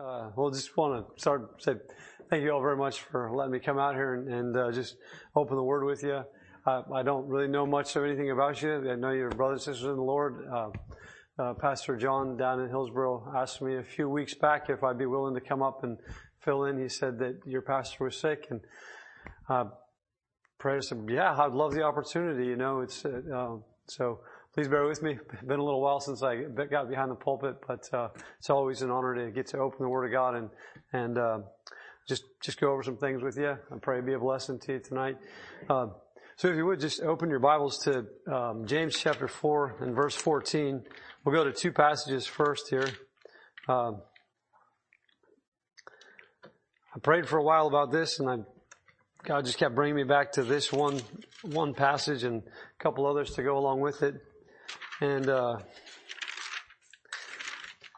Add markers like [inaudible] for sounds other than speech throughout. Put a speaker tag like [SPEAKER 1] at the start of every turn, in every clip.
[SPEAKER 1] Uh, well, just want to start say thank you all very much for letting me come out here and, uh, just open the Word with you. I don't really know much of anything about you. I know you're brothers and sisters in the Lord. Uh, Pastor John down in Hillsboro asked me a few weeks back if I'd be willing to come up and fill in. He said that your pastor was sick, and uh, prayer said, "Yeah, I'd love the opportunity." You know, it's so please bear with me. Been a little while since I got behind the pulpit, but uh, it's always an honor to get to open the Word of God and and uh, just just go over some things with you. I pray it be a blessing to you tonight. Uh, so if you would just open your Bibles to um, James chapter four and verse fourteen. We'll go to two passages first here. Um, I prayed for a while about this, and I God just kept bringing me back to this one one passage and a couple others to go along with it. And uh,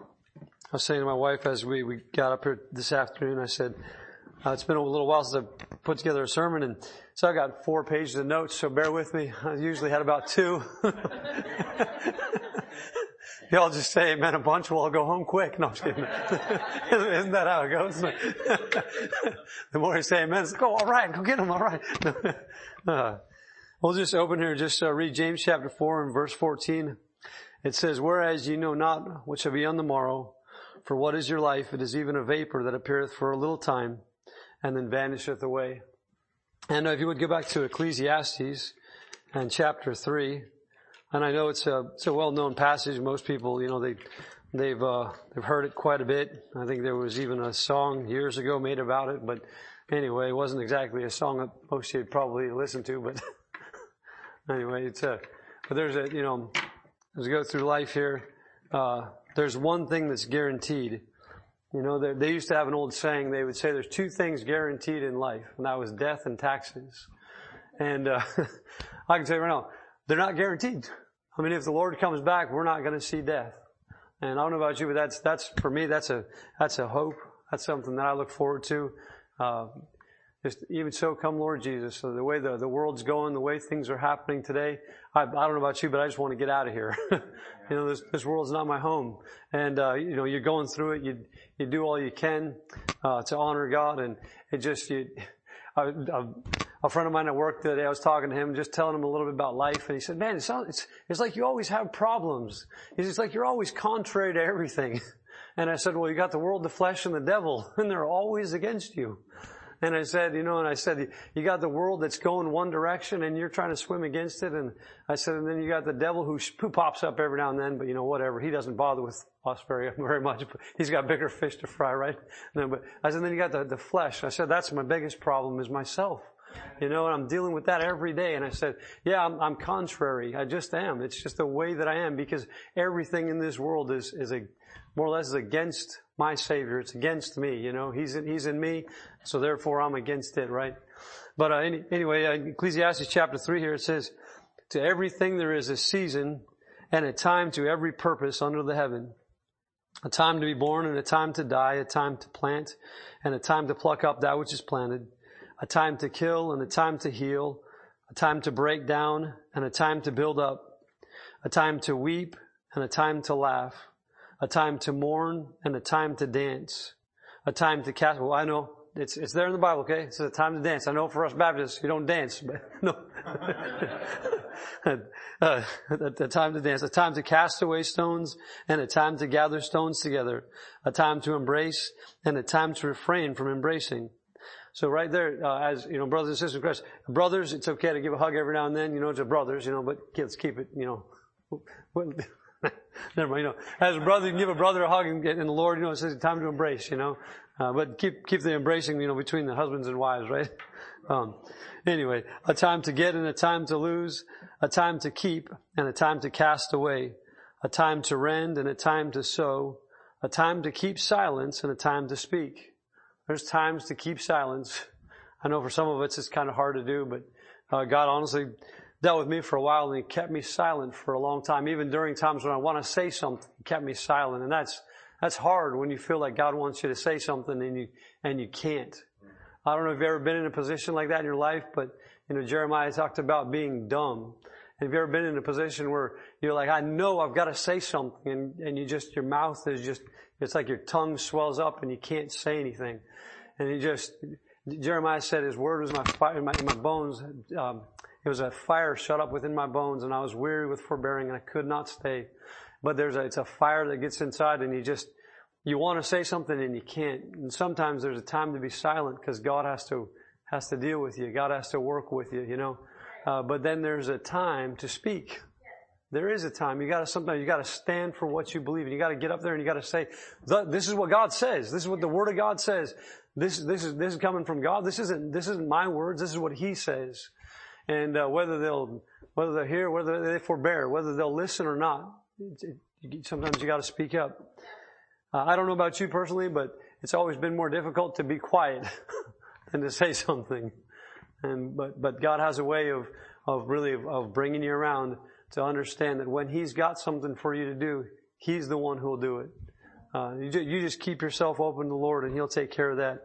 [SPEAKER 1] I was saying to my wife as we, we got up here this afternoon, I said, uh, it's been a little while since I put together a sermon, and so I got four pages of notes, so bear with me. I usually had about two. [laughs] Y'all just say amen a bunch, well, I'll go home quick. No, I'm kidding. [laughs] Isn't that how it goes? [laughs] the more you say amen, it's like, oh, all right, go get them, all right. Uh, We'll just open here, just uh, read James chapter 4 and verse 14. It says, Whereas ye know not what shall be on the morrow, for what is your life? It is even a vapor that appeareth for a little time and then vanisheth away. And if you would go back to Ecclesiastes and chapter 3, and I know it's a, it's a well-known passage. Most people, you know, they, they've, uh, they've heard it quite a bit. I think there was even a song years ago made about it, but anyway, it wasn't exactly a song that most you'd probably listen to, but [laughs] anyway, it's a, but there's a, you know, as we go through life here, uh, there's one thing that's guaranteed. You know, they, they used to have an old saying, they would say there's two things guaranteed in life, and that was death and taxes. And, uh, [laughs] I can tell you right now, they're not guaranteed. I mean, if the Lord comes back, we're not going to see death. And I don't know about you, but that's, that's, for me, that's a, that's a hope. That's something that I look forward to. Uh, just even so, come Lord Jesus. So the way the, the world's going, the way things are happening today, I, I don't know about you, but I just want to get out of here. [laughs] you know, this, this world's not my home. And, uh, you know, you're going through it. You, you do all you can, uh, to honor God. And it just, you, I, I, a friend of mine at work today, I was talking to him, just telling him a little bit about life, and he said, "Man, it sounds, it's, it's like you always have problems. It's like you're always contrary to everything." [laughs] And I said, "Well, you got the world, the flesh, and the devil, [laughs] and they're always against you." And I said, you know, and I said, you got the world that's going one direction and you're trying to swim against it. And I said, and then you got the devil who, who pops up every now and then, but you know, whatever. He doesn't bother with us very, [laughs] very much, but he's got bigger fish to fry, right? No, but I said, then you got the, the flesh. I said, that's my biggest problem is myself. You know, and I'm dealing with that every day. And I said, yeah, I'm, I'm contrary. I just am. It's just the way that I am because everything in this world is, is a, more or less is against my Savior. It's against me, you know. He's in, He's in me, so therefore I'm against it, right? But uh, any, anyway, uh, Ecclesiastes chapter 3 here it says, To everything there is a season and a time to every purpose under the heaven. A time to be born and a time to die, a time to plant and a time to pluck up that which is planted, a time to kill and a time to heal, a time to break down and a time to build up, a time to weep and a time to laugh a time to mourn and a time to dance, a time to cast. Well, I know it's it's there in the Bible. Okay, it's a time to dance. I know for us Baptists, you don't dance, but [laughs] no. [laughs] uh, a time to dance, a time to cast away stones, and a time to gather stones together, a time to embrace, and a time to refrain from embracing. So right there, uh, as you know, brothers and sisters in Christ, brothers, it's okay to give a hug every now and then. You know, to brothers, you know, but let's keep it, you know. [laughs] [laughs] Never mind, you know, as a brother, you can give a brother a hug and get in the Lord, you know, it says time to embrace, you know. Uh, but keep, keep the embracing, you know, between the husbands and wives, right? [laughs] Um, anyway, a time to get and a time to lose, a time to keep and a time to cast away, a time to rend and a time to sew, a time to keep silence and a time to speak. There's times to keep silence. [laughs] I know for some of us it's kind of hard to do, but uh, God honestly dealt with me for a while and he kept me silent for a long time. Even during times when I want to say something, he kept me silent. And that's, that's hard when you feel like God wants you to say something and you, and you can't. I don't know if you've ever been in a position like that in your life, but, you know, Jeremiah talked about being dumb. Have you ever been in a position where you're like, I know I've got to say something and, and you just, your mouth is just, it's like your tongue swells up and you can't say anything. And you just, Jeremiah said his word was my in my, in my bones. Um, it was a fire shut up within my bones and I was weary with forbearing and I could not stay. But there's a, it's a fire that gets inside and you just, you want to say something and you can't. And sometimes there's a time to be silent because God has to, has to deal with you. God has to work with you, you know. Uh, but then there's a time to speak. There is a time. You gotta sometimes, you gotta stand for what you believe and you gotta get up there and you gotta say, this is what God says. This is what the Word of God says. This, this is, this is coming from God. This isn't, this isn't my words. This is what He says. And, uh, whether they'll, whether they're here, whether they forbear, whether they'll listen or not, sometimes you gotta speak up. Uh, I don't know about you personally, but it's always been more difficult to be quiet [laughs] than to say something. And, but, but God has a way of, of really, of, of bringing you around to understand that when He's got something for you to do, He's the one who'll do it. Uh, you, just, you just keep yourself open to the Lord and He'll take care of that.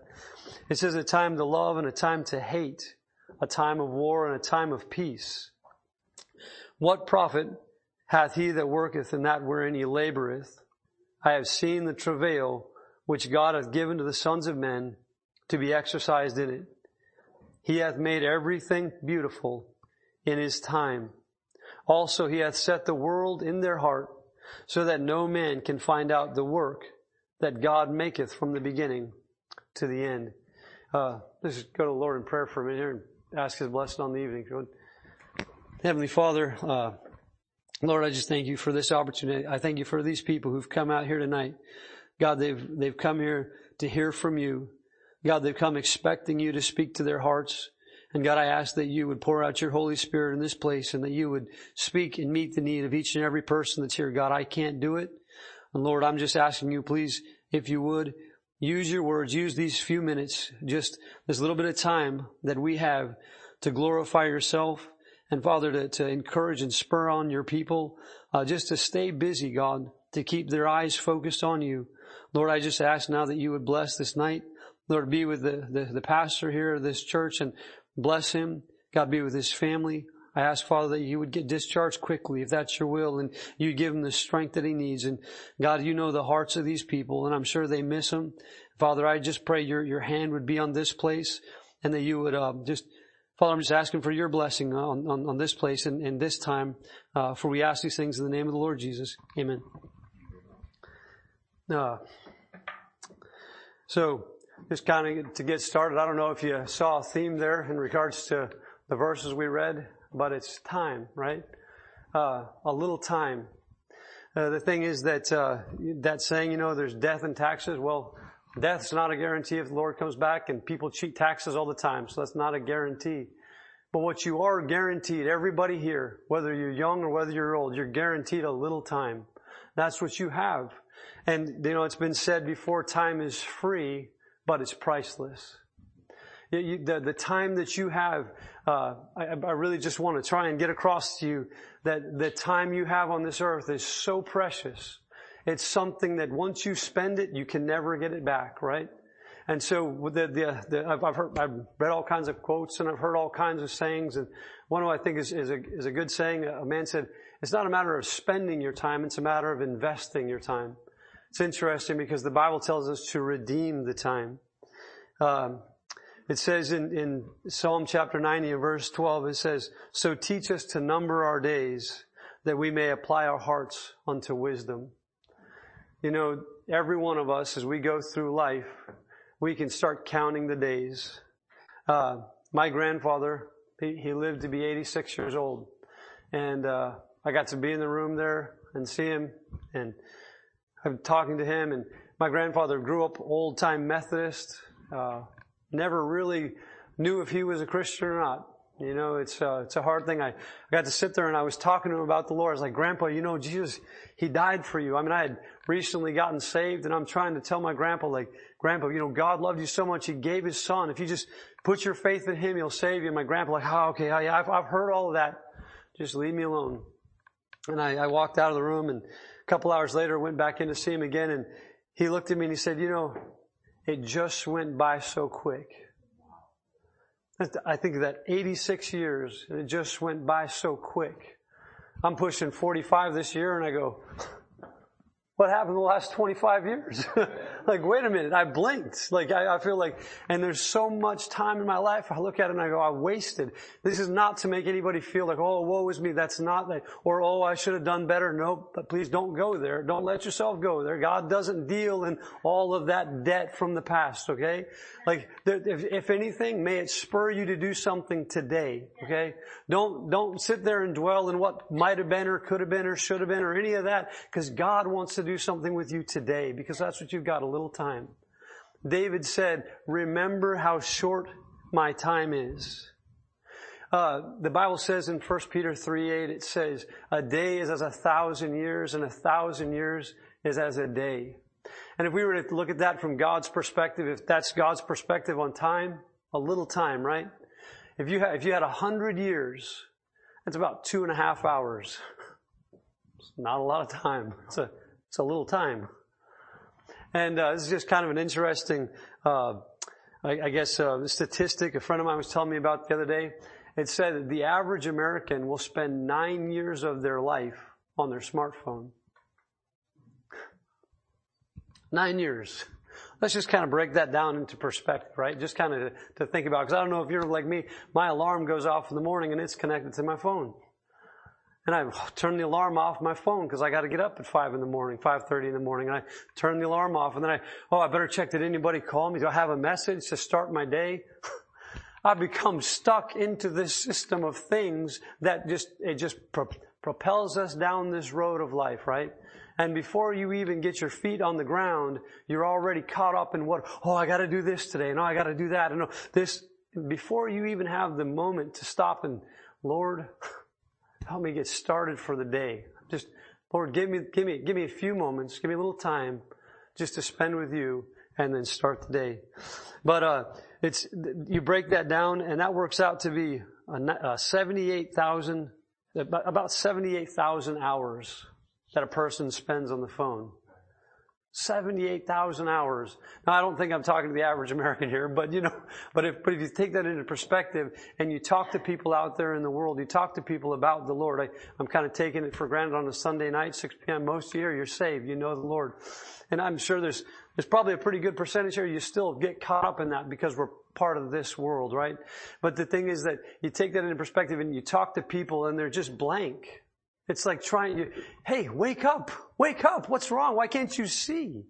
[SPEAKER 1] It says a time to love and a time to hate, a time of war and a time of peace. What profit hath he that worketh in that wherein he laboreth? I have seen the travail which God hath given to the sons of men to be exercised in it. He hath made everything beautiful in his time. Also he hath set the world in their heart so that no man can find out the work that God maketh from the beginning to the end. Uh, let's go to the Lord in prayer for a minute here ask His blessing on the evening. Heavenly Father, uh, Lord, I just thank you for this opportunity. I thank you for these people who've come out here tonight. God, they've, they've come here to hear from you. God, they've come expecting you to speak to their hearts. And God, I ask that you would pour out your Holy Spirit in this place and that you would speak and meet the need of each and every person that's here. God, I can't do it. And Lord, I'm just asking you, please, if you would, use your words, use these few minutes, just this little bit of time that we have to glorify yourself and Father, to, to encourage and spur on your people, uh, just to stay busy, God, to keep their eyes focused on you. Lord, I just ask now that you would bless this night. Lord, be with the, the, the pastor here of this church and bless him. God, be with his family. I ask, Father, that you would get discharged quickly if that's your will and you give him the strength that he needs. And God, you know the hearts of these people and I'm sure they miss him. Father, I just pray your, your hand would be on this place and that you would, uh, just Father, I'm just asking for your blessing on, on, on this place and, and this time, uh, for we ask these things in the name of the Lord Jesus. Amen. Uh, so, just kind of to get started, I don't know if you saw a theme there in regards to the verses we read, but it's time, right? Uh, a little time. Uh, the thing is that uh, that saying, you know, there's death and taxes. Well, Death's not a guarantee if the Lord comes back and people cheat taxes all the time. So that's not a guarantee. But what you are guaranteed, everybody here, whether you're young or whether you're old, you're guaranteed a little time. That's what you have. And, you know, it's been said before, time is free, but it's priceless. You, the, the time that you have, I, I really just want to try and get across to you that the time you have on this earth is so precious it's something that once you spend it, you can never get it back, right? And so the, the, the, I've, heard, I've read all kinds of quotes and I've heard all kinds of sayings. And one I think is, is, a, is a good saying. A man said, it's not a matter of spending your time. It's a matter of investing your time. It's interesting because the Bible tells us to redeem the time. Um, it says in, in Psalm chapter 90 and verse 12, it says, So teach us to number our days that we may apply our hearts unto wisdom. You know, every one of us, as we go through life, we can start counting the days. Uh, my grandfather, he, he, lived to be 86 years old. And uh, I got to be in the room there and see him and I'm talking to him. And my grandfather grew up old time Methodist, uh, never really knew if he was a Christian or not. You know, it's uh, it's a hard thing. I, I got to sit there and I was talking to him about the Lord. I was like, Grandpa, you know, Jesus, He died for you. I mean, I had recently gotten saved and I'm trying to tell my grandpa, like, Grandpa, you know, God loved you so much, He gave His Son. If you just put your faith in Him, He'll save you. And my grandpa, like, oh, okay, I, I've, I've heard all of that. Just leave me alone. And I, I walked out of the room and a couple hours later went back in to see him again and he looked at me and he said, you know, it just went by so quick. I think that 86 years, it just went by so quick. I'm pushing 45 this year and I go, what happened the last 25 years? [laughs] [laughs] like, wait a minute, I blinked. Like, I, I, feel like, and there's so much time in my life, I look at it and I go, I wasted. This is not to make anybody feel like, oh, woe is me. That's not that, or oh, I should have done better. No, but please don't go there. Don't let yourself go there. God doesn't deal in all of that debt from the past, okay? Like, if, if anything, may it spur you to do something today, okay? Don't, don't sit there and dwell in what might have been or could have been or should have been or any of that, because God wants to do something with you today because that's what you've got, a little time. David said, remember how short my time is. Uh, the Bible says in 1 Peter 3 8, it says, a day is as a thousand years and a thousand years is as a day. And if we were to look at that from God's perspective, if that's God's perspective on time, a little time, right? If you had, if you had a hundred years, that's about two and a half hours. [laughs] It's not a lot of time. It's a, it's a little time. And uh, this is just kind of an interesting, uh, I, I, guess, uh, statistic a friend of mine was telling me about the other day. It said that the average American will spend nine years of their life on their smartphone. Nine years. Let's just kind of break that down into perspective, right? Just kind of to, to think about, because I don't know if you're like me, my alarm goes off in the morning and it's connected to my phone. And I [laughs] turn the alarm off my phone because I got to get up at five in the morning, five thirty in the morning. And I turn the alarm off, and then I, oh, I better check. Did anybody call me? Do I have a message to start my day? [laughs] I've become stuck into this system of things that just it just pro- propels us down this road of life, right? And before you even get your feet on the ground, you're already caught up in what? Oh, I got to do this today. and oh, I got to do that. And no, this before you even have the moment to stop and Lord. Help me get started for the day. Just, Lord, give me, give me, give me a few moments, give me a little time just to spend with you and then start the day. But, uh, it's, you break that down and that works out to be a, a 78,000, about 78,000 hours that a person spends on the phone. 78,000 hours. Now, I don't think I'm talking to the average American here, but you know, but if, but if you take that into perspective and you talk to people out there in the world, you talk to people about the Lord. I, I'm kind of taking it for granted on a Sunday night, 6 p.m. Most year, you're saved. You know the Lord. And I'm sure there's, there's probably a pretty good percentage here. You still get caught up in that because we're part of this world, right? But the thing is that you take that into perspective and you talk to people and they're just blank. It's like trying to, hey, wake up, wake up. What's wrong? Why can't you see?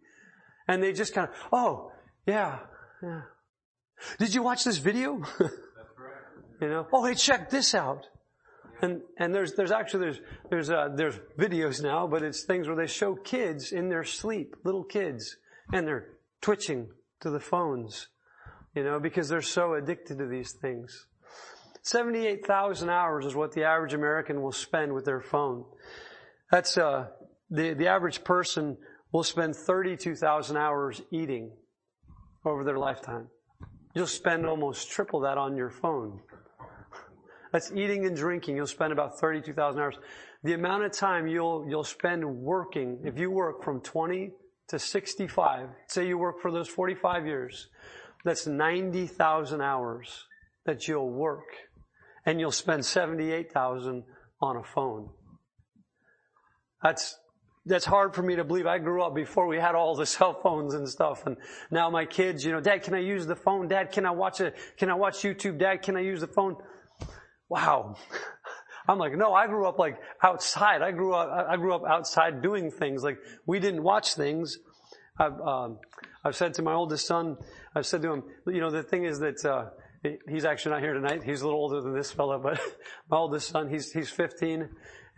[SPEAKER 1] And they just kind of, oh, yeah, yeah. Did you watch this video? [laughs] you know, oh, hey, check this out. And, and there's, there's actually, there's, there's, uh, there's videos now, but it's things where they show kids in their sleep, little kids, and they're twitching to the phones, you know, because they're so addicted to these things. 78,000 hours is what the average American will spend with their phone. That's, uh, the, the average person will spend 32,000 hours eating over their lifetime. You'll spend almost triple that on your phone. That's eating and drinking. You'll spend about 32,000 hours. The amount of time you'll, you'll spend working, if you work from 20 to 65, say you work for those 45 years, that's 90,000 hours that you'll work and you'll spend 78,000 on a phone. That's, that's hard for me to believe. I grew up before we had all the [laughs] cell phones and stuff. And now my kids, you know, dad, can I use the phone? Dad, can I watch it? Can I watch YouTube? Dad, can I use the phone? Wow. [laughs] I'm like, no, I grew up like outside. I grew up, I grew up outside doing things. Like we didn't watch things. I've, um, I've said to my oldest son, I've said to him, you know, the thing is that, uh, He's actually not here tonight. He's a little older than this fellow, but [laughs] my oldest son, he's, he's 15.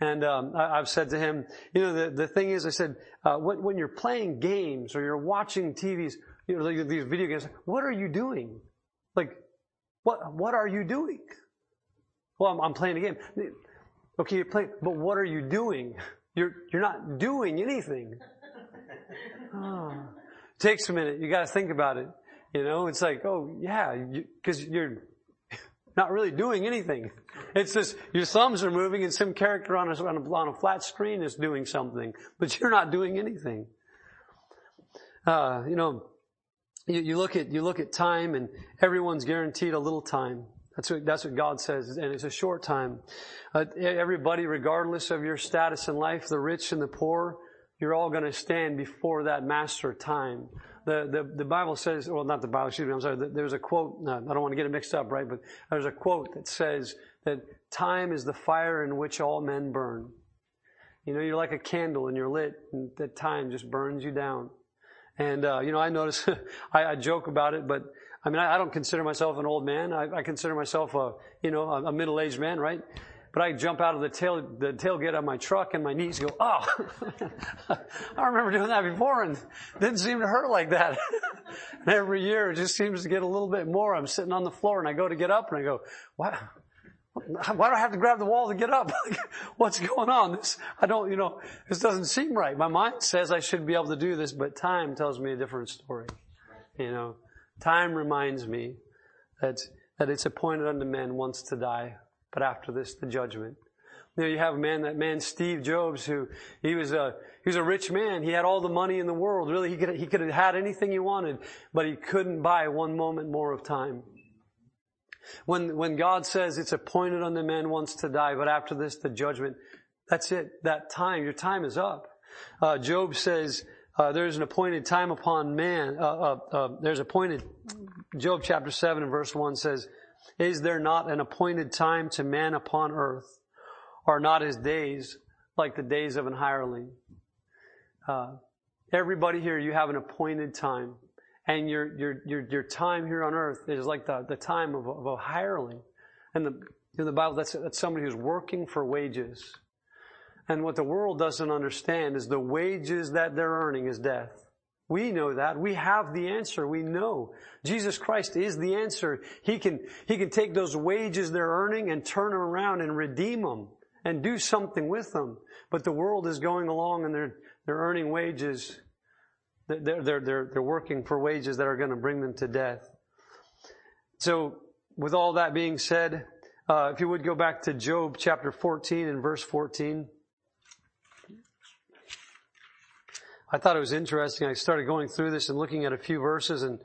[SPEAKER 1] And um, I, have said to him, you know, the, the thing is, I said, uh, when, when, you're playing games or you're watching TVs, you know, like these video games, what are you doing? Like, what what are you doing? Well, I'm, I'm playing a game. Okay, you're playing, but what are you doing? You're you're not doing anything. [laughs] Oh. Takes a minute. You got to think about it. You know, it's like, oh yeah, because you, are not really doing anything. It's just your thumbs are moving and some character on a, on a, on a flat screen is doing something, but you're not doing anything. Uh, you know, you, you, look at you look at time, and everyone's guaranteed a little time. That's what, that's what God says, and it's a short time. Uh, everybody, regardless of your status in life, the rich and the poor, you're all going to stand before that master time. The, the, the Bible says, well, not the Bible, excuse me, I'm sorry, there's a quote, no, I don't want to get it mixed up, right? But there's a quote that says that time is the fire in which all men burn. You know, you're like a candle and you're lit, and that time just burns you down. And, uh, you know, I notice, [laughs] I, I, joke about it, but I mean, I, I, don't consider myself an old man. I, I consider myself a, you know, a, a middle-aged man, right? But I jump out of the tail, the tailgate of my truck and my knees go, oh, [laughs] I remember doing that before and didn't seem to hurt like that. and [laughs] every year it just seems to get a little bit more. I'm sitting on the floor and I go to get up and I go, what? Why do I have to grab the wall to get up? [laughs] What's going on? This, I don't, you know, this doesn't seem right. My mind says I should be able to do this, but time tells me a different story. You know, time reminds me that, that it's appointed unto men once to die, but after this, the judgment. Know, you have a man, that man Steve Jobs, who he was a he was a rich man. He had all the money in the world. Really, he could he could have had anything he wanted, but he couldn't buy one moment more of time. When, when God says it's appointed unto man once to die, but after this, the judgment, that's it. That time, your time is up. Uh, Job says, uh, there's an appointed time upon man. Uh, uh, uh there's appointed. Job chapter seven and verse one says, "Is there not an appointed time to man upon earth? Are not his days like the days of an hireling?" Uh, everybody here, you have an appointed time and your, your, your, your time here on earth is like the, the time of a, of a hireling. And the, in the Bible, that's, that's somebody who's working for wages. And what the world doesn't understand is the wages that they're earning is death. We know that. We have the answer. We know. Jesus Christ is the answer. He can, He can take those wages they're earning and turn them around and redeem them and do something with them. But the world is going along and they're, they're earning wages they're, they're, they're, they're working for wages that are going to bring them to death. So, with all that being said, uh, if you would go back to Job chapter 14 and verse 14. I thought it was interesting. I started going through this and looking at a few verses and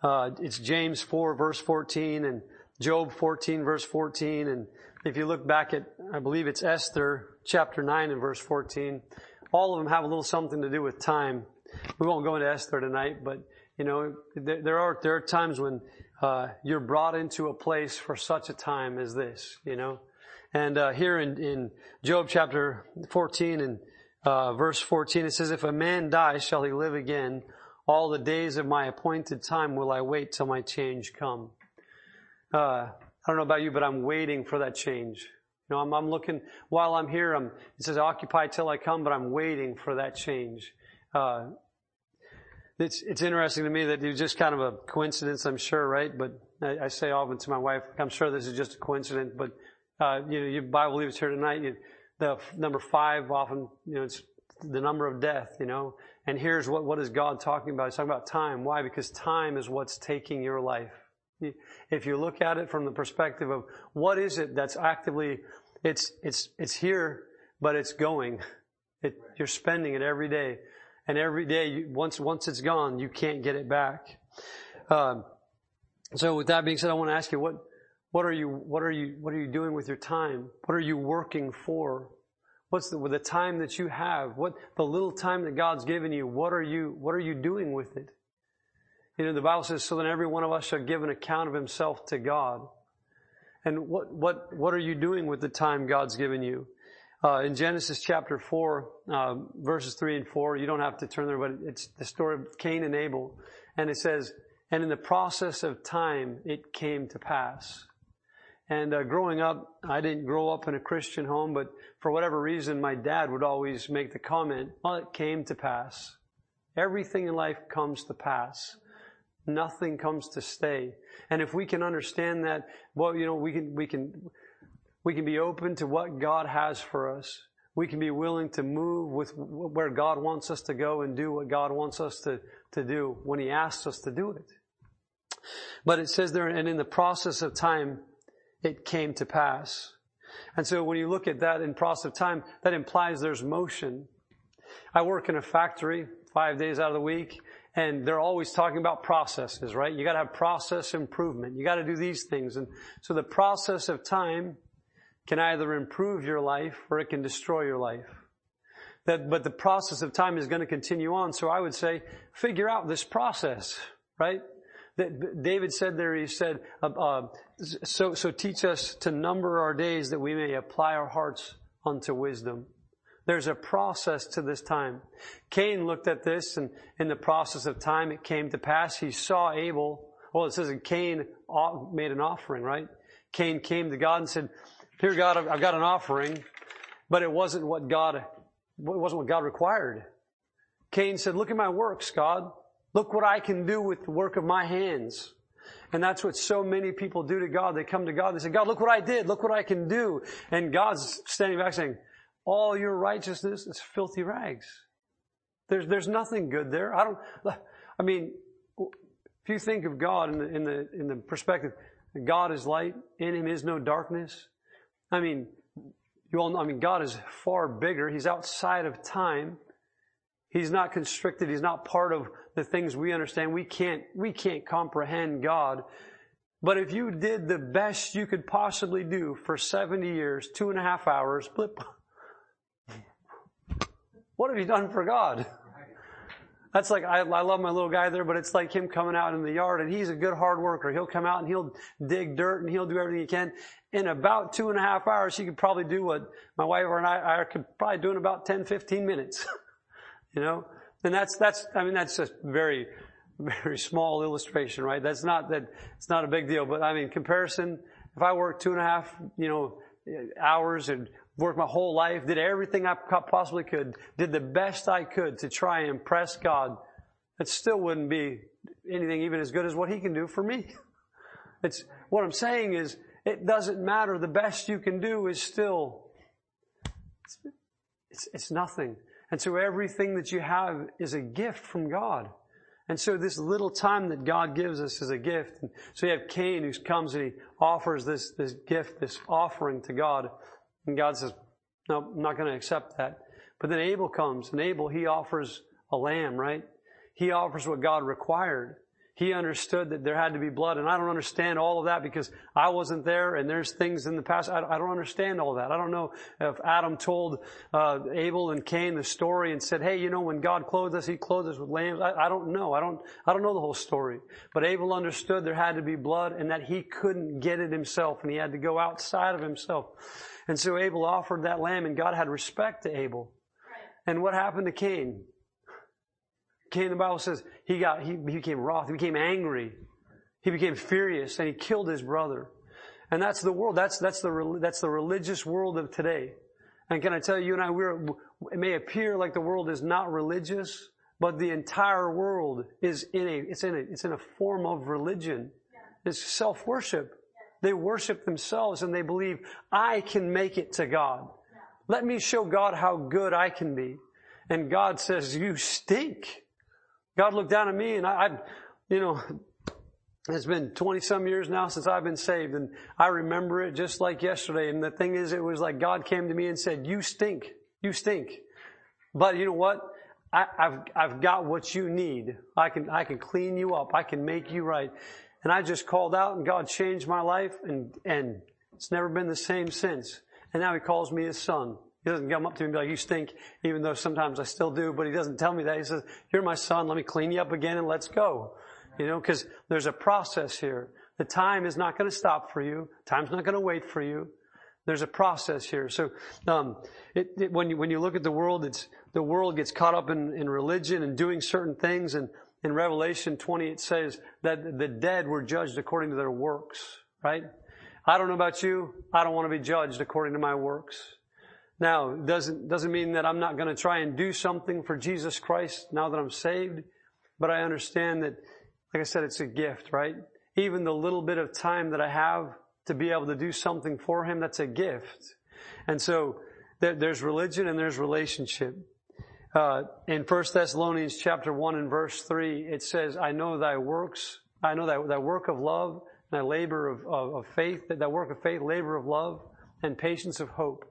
[SPEAKER 1] uh, it's James 4 verse 14 and Job 14 verse 14 and if you look back at, I believe it's Esther chapter 9 and verse 14, all of them have a little something to do with time. We won't go into Esther tonight, but you know, there, there are there are times when uh, you're brought into a place for such a time as this. You know, and uh, here in, in Job chapter 14 and uh, verse 14, it says, "If a man dies, shall he live again? All the days of my appointed time will I wait till my change come." Uh, I don't know about you, but I'm waiting for that change. You know, I'm, I'm looking while I'm here. I'm, it says, "Occupy till I come," but I'm waiting for that change. Uh, it's, it's interesting to me that it was just kind of a coincidence, I'm sure, right? But I, I say often to my wife, I'm sure this is just a coincidence, but, uh, you know, your Bible leaves here tonight, you, the number five often, you know, it's the number of death, you know, and here's what, what is God talking about? He's talking about time. Why? Because time is what's taking your life. If you look at it from the perspective of what is it that's actively, it's, it's, it's here, but it's going. It, you're spending it every day. And every day, once, once it's gone, you can't get it back. Um, so with that being said, I want to ask you, what, what are you, what are you, what are you doing with your time? What are you working for? What's the, with the time that you have? What, the little time that God's given you, what are you, what are you doing with it? You know, the Bible says, so that every one of us shall give an account of himself to God. And what, what, what are you doing with the time God's given you? Uh, in Genesis chapter 4, uh, verses 3 and 4, you don't have to turn there, but it's the story of Cain and Abel. And it says, and in the process of time, it came to pass. And uh, growing up, I didn't grow up in a Christian home, but for whatever reason, my dad would always make the comment, well, it came to pass. Everything in life comes to pass. Nothing comes to stay. And if we can understand that, well, you know, we can, we can, we can be open to what God has for us. We can be willing to move with where God wants us to go and do what God wants us to, to do when He asks us to do it. But it says there, and in the process of time, it came to pass. And so when you look at that in process of time, that implies there's motion. I work in a factory five days out of the week, and they're always talking about processes, right? You gotta have process improvement. You gotta do these things. And so the process of time can either improve your life or it can destroy your life. That, but the process of time is going to continue on. So I would say, figure out this process, right? That David said there, he said, uh, uh, so, so teach us to number our days that we may apply our hearts unto wisdom. There's a process to this time. Cain looked at this and in the process of time it came to pass. He saw Abel. Well, it says that Cain made an offering, right? Cain came to God and said, here God, I've got an offering, but it wasn't what God, it wasn't what God required. Cain said, look at my works, God. Look what I can do with the work of my hands. And that's what so many people do to God. They come to God, they say, God, look what I did. Look what I can do. And God's standing back saying, all your righteousness is filthy rags. There's, there's nothing good there. I don't, I mean, if you think of God in the, in the, in the perspective, God is light, in Him is no darkness. I mean, you all know, I mean, God is far bigger. He's outside of time. He's not constricted. He's not part of the things we understand. We can't, we can't comprehend God. But if you did the best you could possibly do for 70 years, two and a half hours, blip, what have you done for God? That's like, I, I love my little guy there, but it's like him coming out in the yard and he's a good hard worker. He'll come out and he'll dig dirt and he'll do everything he can. In about two and a half hours, he could probably do what my wife and I, I could probably do in about 10, 15 minutes. [laughs] you know? And that's, that's, I mean, that's just very, [laughs] very small illustration, right? That's not that, it's not a big deal, but I mean, comparison, if I work two and a half, you know, hours and worked my whole life, did everything I possibly could, did the best I could to try and impress God, it still wouldn't be anything even as good as what He can do for me. [laughs] It's, what I'm saying is, it doesn't matter. The best you can do is still, it's, it's nothing. And so everything that you have is a gift from God. And so this little time that God gives us is a gift. And so you have Cain who comes and he offers this, this gift, this offering to God. And God says, no, I'm not going to accept that. But then Abel comes, and Abel, he offers a lamb, right? He offers what God required. He understood that there had to be blood, and I don't understand all of that because I wasn't there, and there's things in the past. I, I don't understand all that. I don't know if Adam told uh, Abel and Cain the story and said, "Hey, you know, when God clothed us, He clothed us with lambs." I, I don't know. I don't. I don't know the whole story. But Abel understood there had to be blood, and that he couldn't get it himself, and he had to go outside of himself. And so Abel offered that lamb and God had respect to Abel. And what happened to Cain? Cain, the Bible says, he got, he became wroth, he became angry, he became furious, and he killed his brother. And that's the world, that's, that's the, that's the religious world of today. And can I tell you, you and I, we're, it may appear like the world is not religious, but the entire world is in a, it's in a, it's in a form of religion. It's self-worship. They worship themselves and they believe, I can make it to God. Let me show God how good I can be. And God says, you stink. God looked down at me and I, I you know, it's been 20 some years now since I've been saved and I remember it just like yesterday. And the thing is, it was like God came to me and said, you stink. You stink. But you know what? I, have I've got what you need. I can, I can clean you up. I can make you right. And I just called out and God changed my life and, and it's never been the same since. And now he calls me his son. He doesn't come up to me and be like, you stink, even though sometimes I still do, but he doesn't tell me that. He says, you're my son, let me clean you up again and let's go. You know, cause there's a process here. The time is not going to stop for you. Time's not going to wait for you. There's a process here. So, um, it, it, when you, when you look at the world, it's, the world gets caught up in, in religion and doing certain things and in Revelation 20, it says that the dead were judged according to their works, right? I don't know about you. I don't want to be judged according to my works. Now, doesn't, doesn't mean that I'm not going to try and do something for Jesus Christ now that I'm saved, but I understand that, like I said, it's a gift, right? Even the little bit of time that I have to be able to do something for Him, that's a gift. And so, there's religion and there's relationship. Uh, in 1 Thessalonians chapter 1 and verse 3, it says, I know thy works, I know that, thy work of love, thy labor of, of, of faith, that work of faith, labor of love, and patience of hope.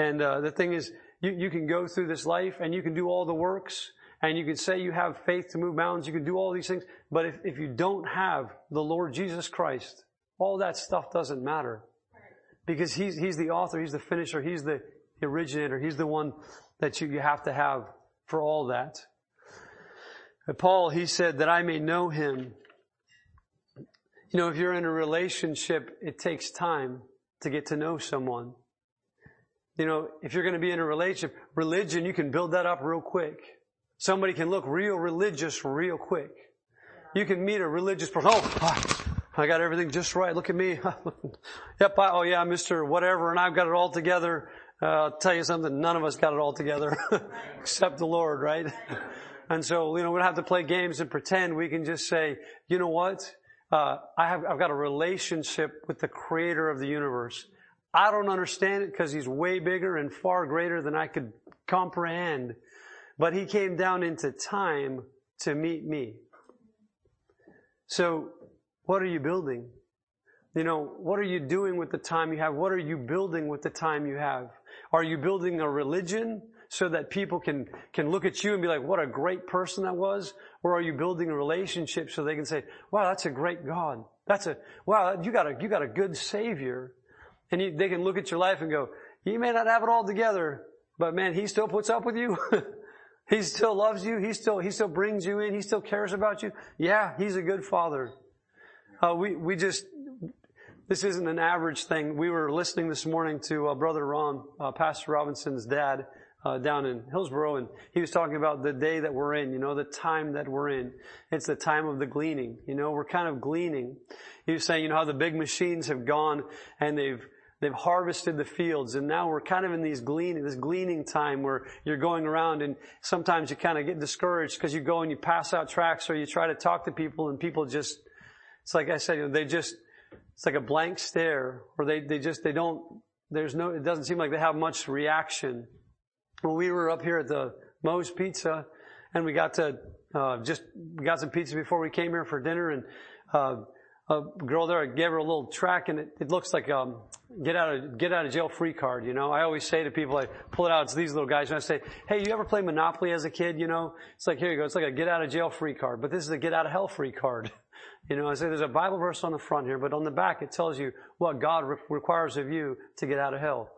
[SPEAKER 1] And uh, the thing is, you, you can go through this life and you can do all the works, And you can say you have faith to move mountains, you can do all these things, but if, if you don't have the Lord Jesus Christ, all that stuff doesn't matter. Because He's, He's the author, He's the finisher, He's the originator, He's the one that you, you have to have for all that. Paul, he said that I may know Him. You know, if you're in a relationship, it takes time to get to know someone. You know, if you're going to be in a relationship, religion, you can build that up real quick. Somebody can look real religious real quick. You can meet a religious person. Oh, I got everything just right. Look at me. [laughs] yep. I, oh yeah, Mr. Whatever. And I've got it all together. Uh, I'll tell you something. None of us got it all together [laughs] except the Lord, right? [laughs] and so, you know, we don't have to play games and pretend. We can just say, you know what? Uh, I have, I've got a relationship with the creator of the universe. I don't understand it because he's way bigger and far greater than I could comprehend. But he came down into time to meet me. So, what are you building? You know, what are you doing with the time you have? What are you building with the time you have? Are you building a religion so that people can, can look at you and be like, what a great person that was? Or are you building a relationship so they can say, wow, that's a great God. That's a, wow, you got a, you got a good savior. And you, they can look at your life and go, you may not have it all together, but man, he still puts up with you. [laughs] he still loves you. He still, he still brings you in. He still cares about you. Yeah, he's a good father. Uh, we, we just, this isn't an average thing. We were listening this morning to uh, Brother Ron, uh, Pastor Robinson's dad, uh, down in Hillsboro, and he was talking about the day that we're in, you know, the time that we're in. It's the time of the gleaning. You know, we're kind of gleaning. He was saying, you know, how the big machines have gone and they've They've harvested the fields and now we're kind of in these gleaning, this gleaning time where you're going around and sometimes you kind of get discouraged because you go and you pass out tracts or you try to talk to people and people just, it's like I said, you know, they just, it's like a blank stare or they, they just, they don't, there's no, it doesn't seem like they have much reaction. When we were up here at the Moe's Pizza and we got to, uh, just, got some pizza before we came here for dinner and, uh, a girl there, I gave her a little track and it, it looks like, um, get out of, get out of jail free card, you know? I always say to people, I pull it out, it's these little guys, and I say, hey, you ever play Monopoly as a kid, you know? It's like, here you go, it's like a get out of jail free card, but this is a get out of hell free card. [laughs] You know, I say there's a Bible verse on the front here, but on the back it tells you what God re- requires of you to get out of hell.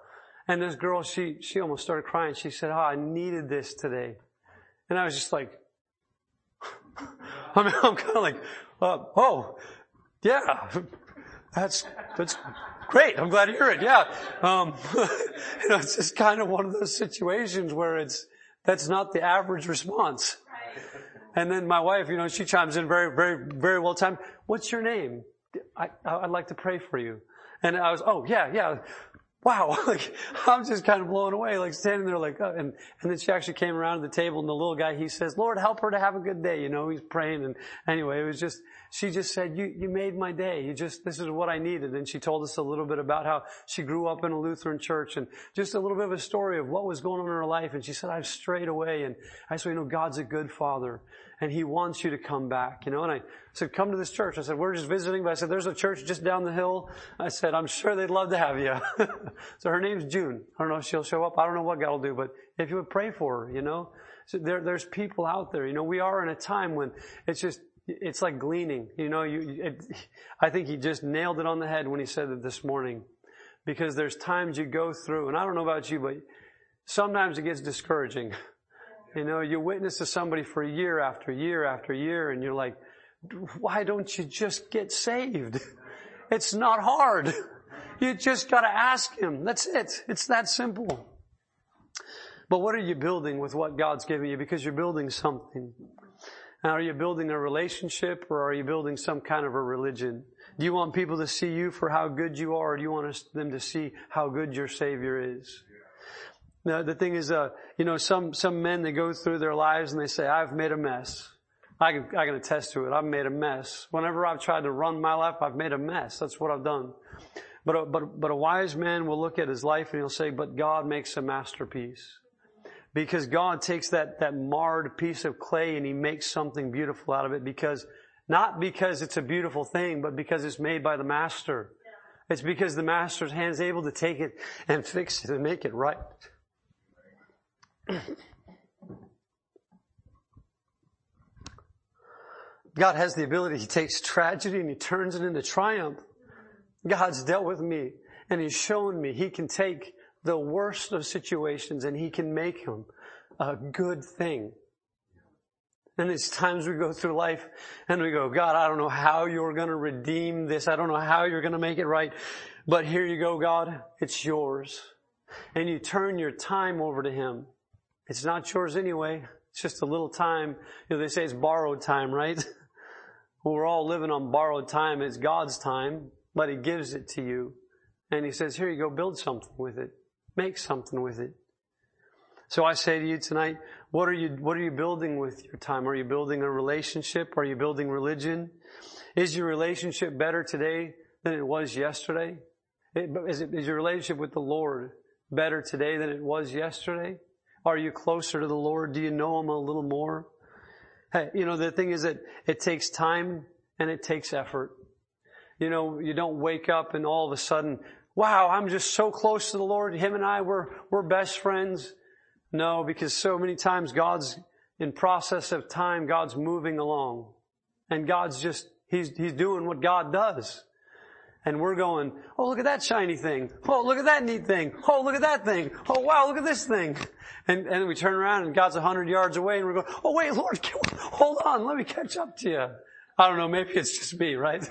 [SPEAKER 1] And this girl, she, she almost started crying. She said, oh, I needed this today. And I was just like, [laughs] I mean, I'm kind of like, uh, oh, yeah, that's, that's great. I'm glad to hear it. Yeah. Um, [laughs] you know, it's just kind of one of those situations where it's, that's not the average response. And then my wife, you know, she chimes in very, very, very well timed. What's your name? I, I'd like to pray for you. And I was, oh yeah, yeah wow, [laughs] like, I'm just kind of blown away, like standing there like, oh, and, and then she actually came around to the table and the little guy, he says, Lord, help her to have a good day. You know, he's praying. And anyway, it was just, she just said, you, you made my day. You just, this is what I needed. And she told us a little bit about how she grew up in a Lutheran church and just a little bit of a story of what was going on in her life. And she said, I've strayed away. And I said, you know, God's a good father and he wants you to come back, you know. And I said, come to this church. I said, we're just visiting, but I said, there's a church just down the hill. I said, I'm sure they'd love to have you. [laughs] so her name's June. I don't know if she'll show up. I don't know what God will do, but if you would pray for her, you know. So there, there's people out there, you know. We are in a time when it's just, it's like gleaning, you know. You, it, [laughs] I think he just nailed it on the head when he said it this morning, because there's times you go through, and I don't know about you, but sometimes it gets discouraging. You know, you witness to somebody for year after year after year and you're like, why don't you just get saved? [laughs] It's not hard. You just gotta ask Him. That's it. It's that simple. But what are you building with what God's giving you? Because you're building something. Now, are you building a relationship or are you building some kind of a religion? Do you want people to see you for how good you are or do you want them to see how good your Savior is? Now, the thing is, uh, you know, some, some men, they go through their lives and they say, I've made a mess. I can, I can attest to it. I've made a mess. Whenever I've tried to run my life, I've made a mess. That's what I've done. But a, but, but a wise man will look at his life and he'll say, but God makes a masterpiece. Because God takes that, that marred piece of clay and he makes something beautiful out of it because, not because it's a beautiful thing, but because it's made by the master. It's because the master's hand is able to take it and fix it and make it right. God has the ability. He takes tragedy and he turns it into triumph. God's dealt with me and he's shown me he can take the worst of situations and he can make them a good thing. And it's times we go through life and we go, God, I don't know how you're going to redeem this. I don't know how you're going to make it right. But here you go, God. It's yours. And you turn your time over to Him. It's not yours anyway. It's just a little time. You know, they say it's borrowed time, right? [laughs] we're all living on borrowed time. It's God's time, but He gives it to you. And He says, here you go, build something with it. Make something with it. So I say to you tonight, what are you, what are you building with your time? Are you building a relationship? Are you building religion? Is your relationship better today than it was yesterday? Is, it, is your relationship with the Lord better today than it was yesterday? Are you closer to the Lord? Do you know Him a little more? Hey, you know, the thing is that it takes time and it takes effort. You know, you don't wake up and all of a sudden, wow, I'm just so close to the Lord. Him and I, we're, we're best friends. No, because so many times God's in process of time, God's moving along. And God's just, He's, He's doing what God does. And we're going, oh, look at that shiny thing. Oh, look at that neat thing. Oh, look at that thing. Oh, wow, look at this thing. And, and we turn around and God's a hundred yards away and we're going, oh, wait, Lord, [laughs] hold on, let me catch up to you. I don't know, maybe it's just me, right?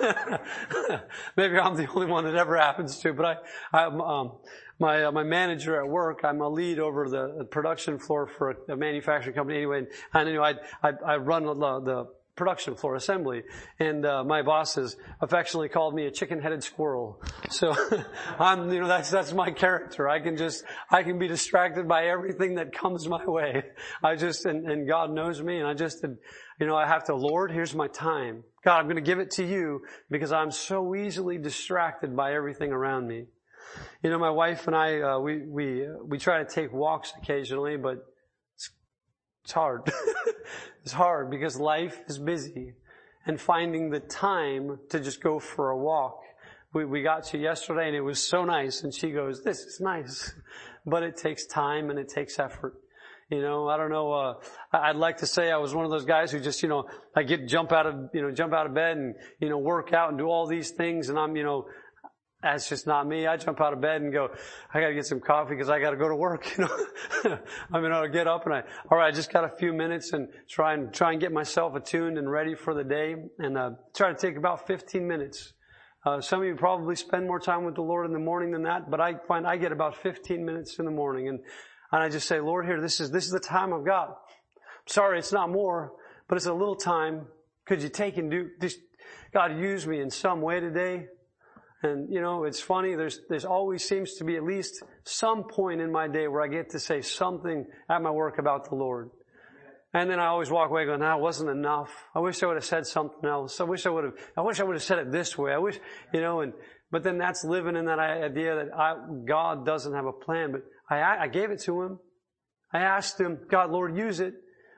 [SPEAKER 1] [laughs] maybe I'm the only one that ever happens to, but I, I um, my uh, my manager at work. I'm a lead over the production floor for a, manufacturing company anyway. And, anyway, I I, I run the, the production floor assembly. And uh, my bosses affectionately called me a chicken-headed squirrel. So [laughs] I'm, you know, that's that's my character. I can just I can be distracted by everything that comes my way. I just and, and God knows me, and I just, you know, I have to. Lord, here's my time. God, I'm going to give it to you because I'm so easily distracted by everything around me. You know, my wife and I, uh, we we we try to take walks occasionally, but it's, it's hard. [laughs] it's hard because life is busy, and finding the time to just go for a walk. We we got to yesterday, and it was so nice. And she goes, "This is nice," [laughs] but it takes time and it takes effort. You know, I don't know. Uh, I'd like to say I was one of those guys who just, you know, I get jump out of, you know, jump out of bed and, you know, work out and do all these things, and I'm, you know, that's just not me. I jump out of bed and go, I gotta get some coffee because I gotta go to work, [laughs] you know. [laughs] I mean, I'll get up and I, alright, I just got a few minutes and try and, try and get myself attuned and ready for the day and, uh, try to take about 15 minutes. Uh, some of you probably spend more time with the Lord in the morning than that, but I find I get about 15 minutes in the morning and, and I just say, Lord, here, this is, this is the time of God. Sorry, it's not more, but it's a little time. Could you take and do, God, use me in some way today? And you know, it's funny, there's, there's always seems to be at least some point in my day where I get to say something at my work about the Lord. And then I always walk away going, that wasn't enough. I wish I would have said something else. I wish I would have, I wish I would have said it this way. I wish, you know, and, but then that's living in that idea that I, God doesn't have a plan, but I, I gave it to Him. I asked Him, God, Lord, use it.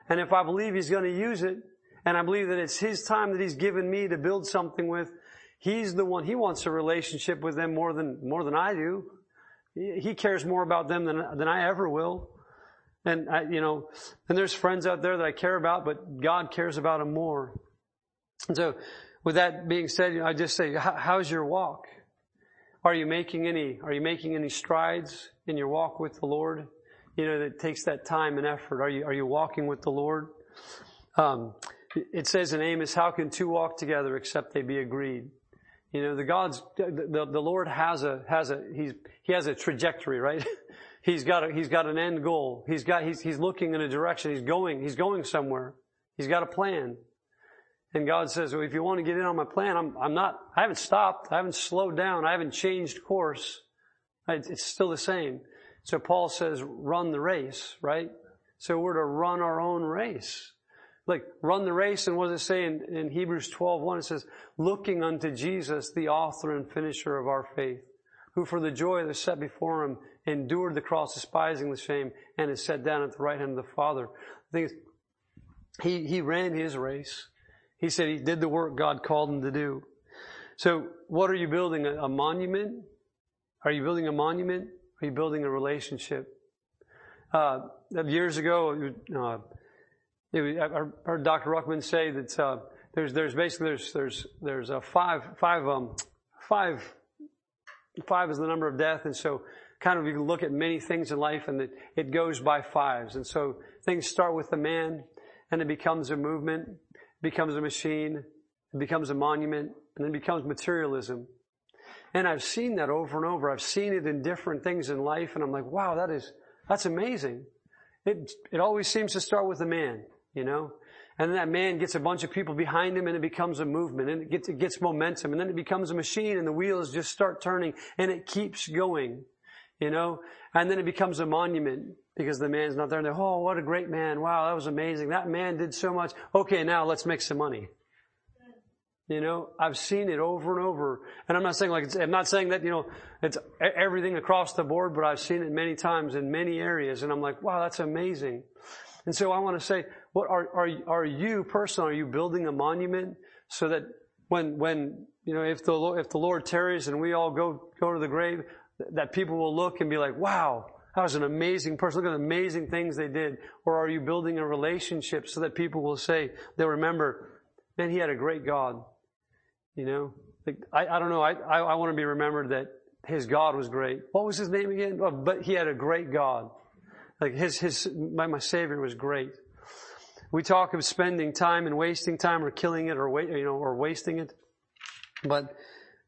[SPEAKER 1] And if I believe He's going to use it, and I believe that it's His time that He's given me to build something with, He's the one, he wants a relationship with them more than, more than I do. He cares more about them than, than I ever will. And I, you know, and there's friends out there that I care about, but God cares about them more. And so, with that being said, I just say, how's your walk? Are you making any, are you making any strides in your walk with the Lord? You know, that takes that time and effort. Are you, are you walking with the Lord? Um, it says in Amos, how can two walk together except they be agreed? You know, the God's, the, the Lord has a, has a, he's, he has a trajectory, right? [laughs] he's got a, he's got an end goal. He's got, he's, he's looking in a direction. He's going, he's going somewhere. He's got a plan. And God says, well, if you want to get in on my plan, I'm, I'm not, I haven't stopped. I haven't slowed down. I haven't changed course. It's still the same. So Paul says, run the race, right? So we're to run our own race. Like, run the race, and what does it say in, in Hebrews 12, 1? It says, looking unto Jesus, the author and finisher of our faith, who for the joy that is set before him endured the cross, despising the shame, and is set down at the right hand of the Father. The thing is, he, he ran his race. He said he did the work God called him to do. So, what are you building? A, monument? Are you building a monument? Are you building a relationship? Uh, years ago, uh, I heard Dr. Ruckman say that uh, there's there's basically there's there's there's a five five um five five is the number of death, and so kind of you can look at many things in life, and it, it goes by fives, and so things start with the man, and it becomes a movement, becomes a machine, it becomes a monument, and then becomes materialism. And I've seen that over and over. I've seen it in different things in life, and I'm like, wow, that is that's amazing. It it always seems to start with a man you know? And then that man gets a bunch of people behind him and it becomes a movement and it gets, it gets momentum and then it becomes a machine and the wheels just start turning and it keeps going, you know? And then it becomes a monument because the man's not there and they're, oh, what a great man. Wow, that was amazing. That man did so much. Okay, now let's make some money. You know, I've seen it over and over. And I'm not saying like, I'm not saying that, you know, it's everything across the board, but I've seen it many times in many areas. And I'm like, wow, that's amazing. And so I want to say, what are, are, are you personally, are you building a monument so that when, when, you know, if the, if the Lord tarries and we all go, go to the grave, that people will look and be like, wow, that was an amazing person. Look at the amazing things they did. Or are you building a relationship so that people will say, they'll remember, man, he had a great God. You know, like, I, I don't know. I, I, I want to be remembered that his God was great. What was his name again? Oh, but he had a great God. Like his, his, my, my Savior was great. We talk of spending time and wasting time or killing it or, wait, you know, or wasting it. But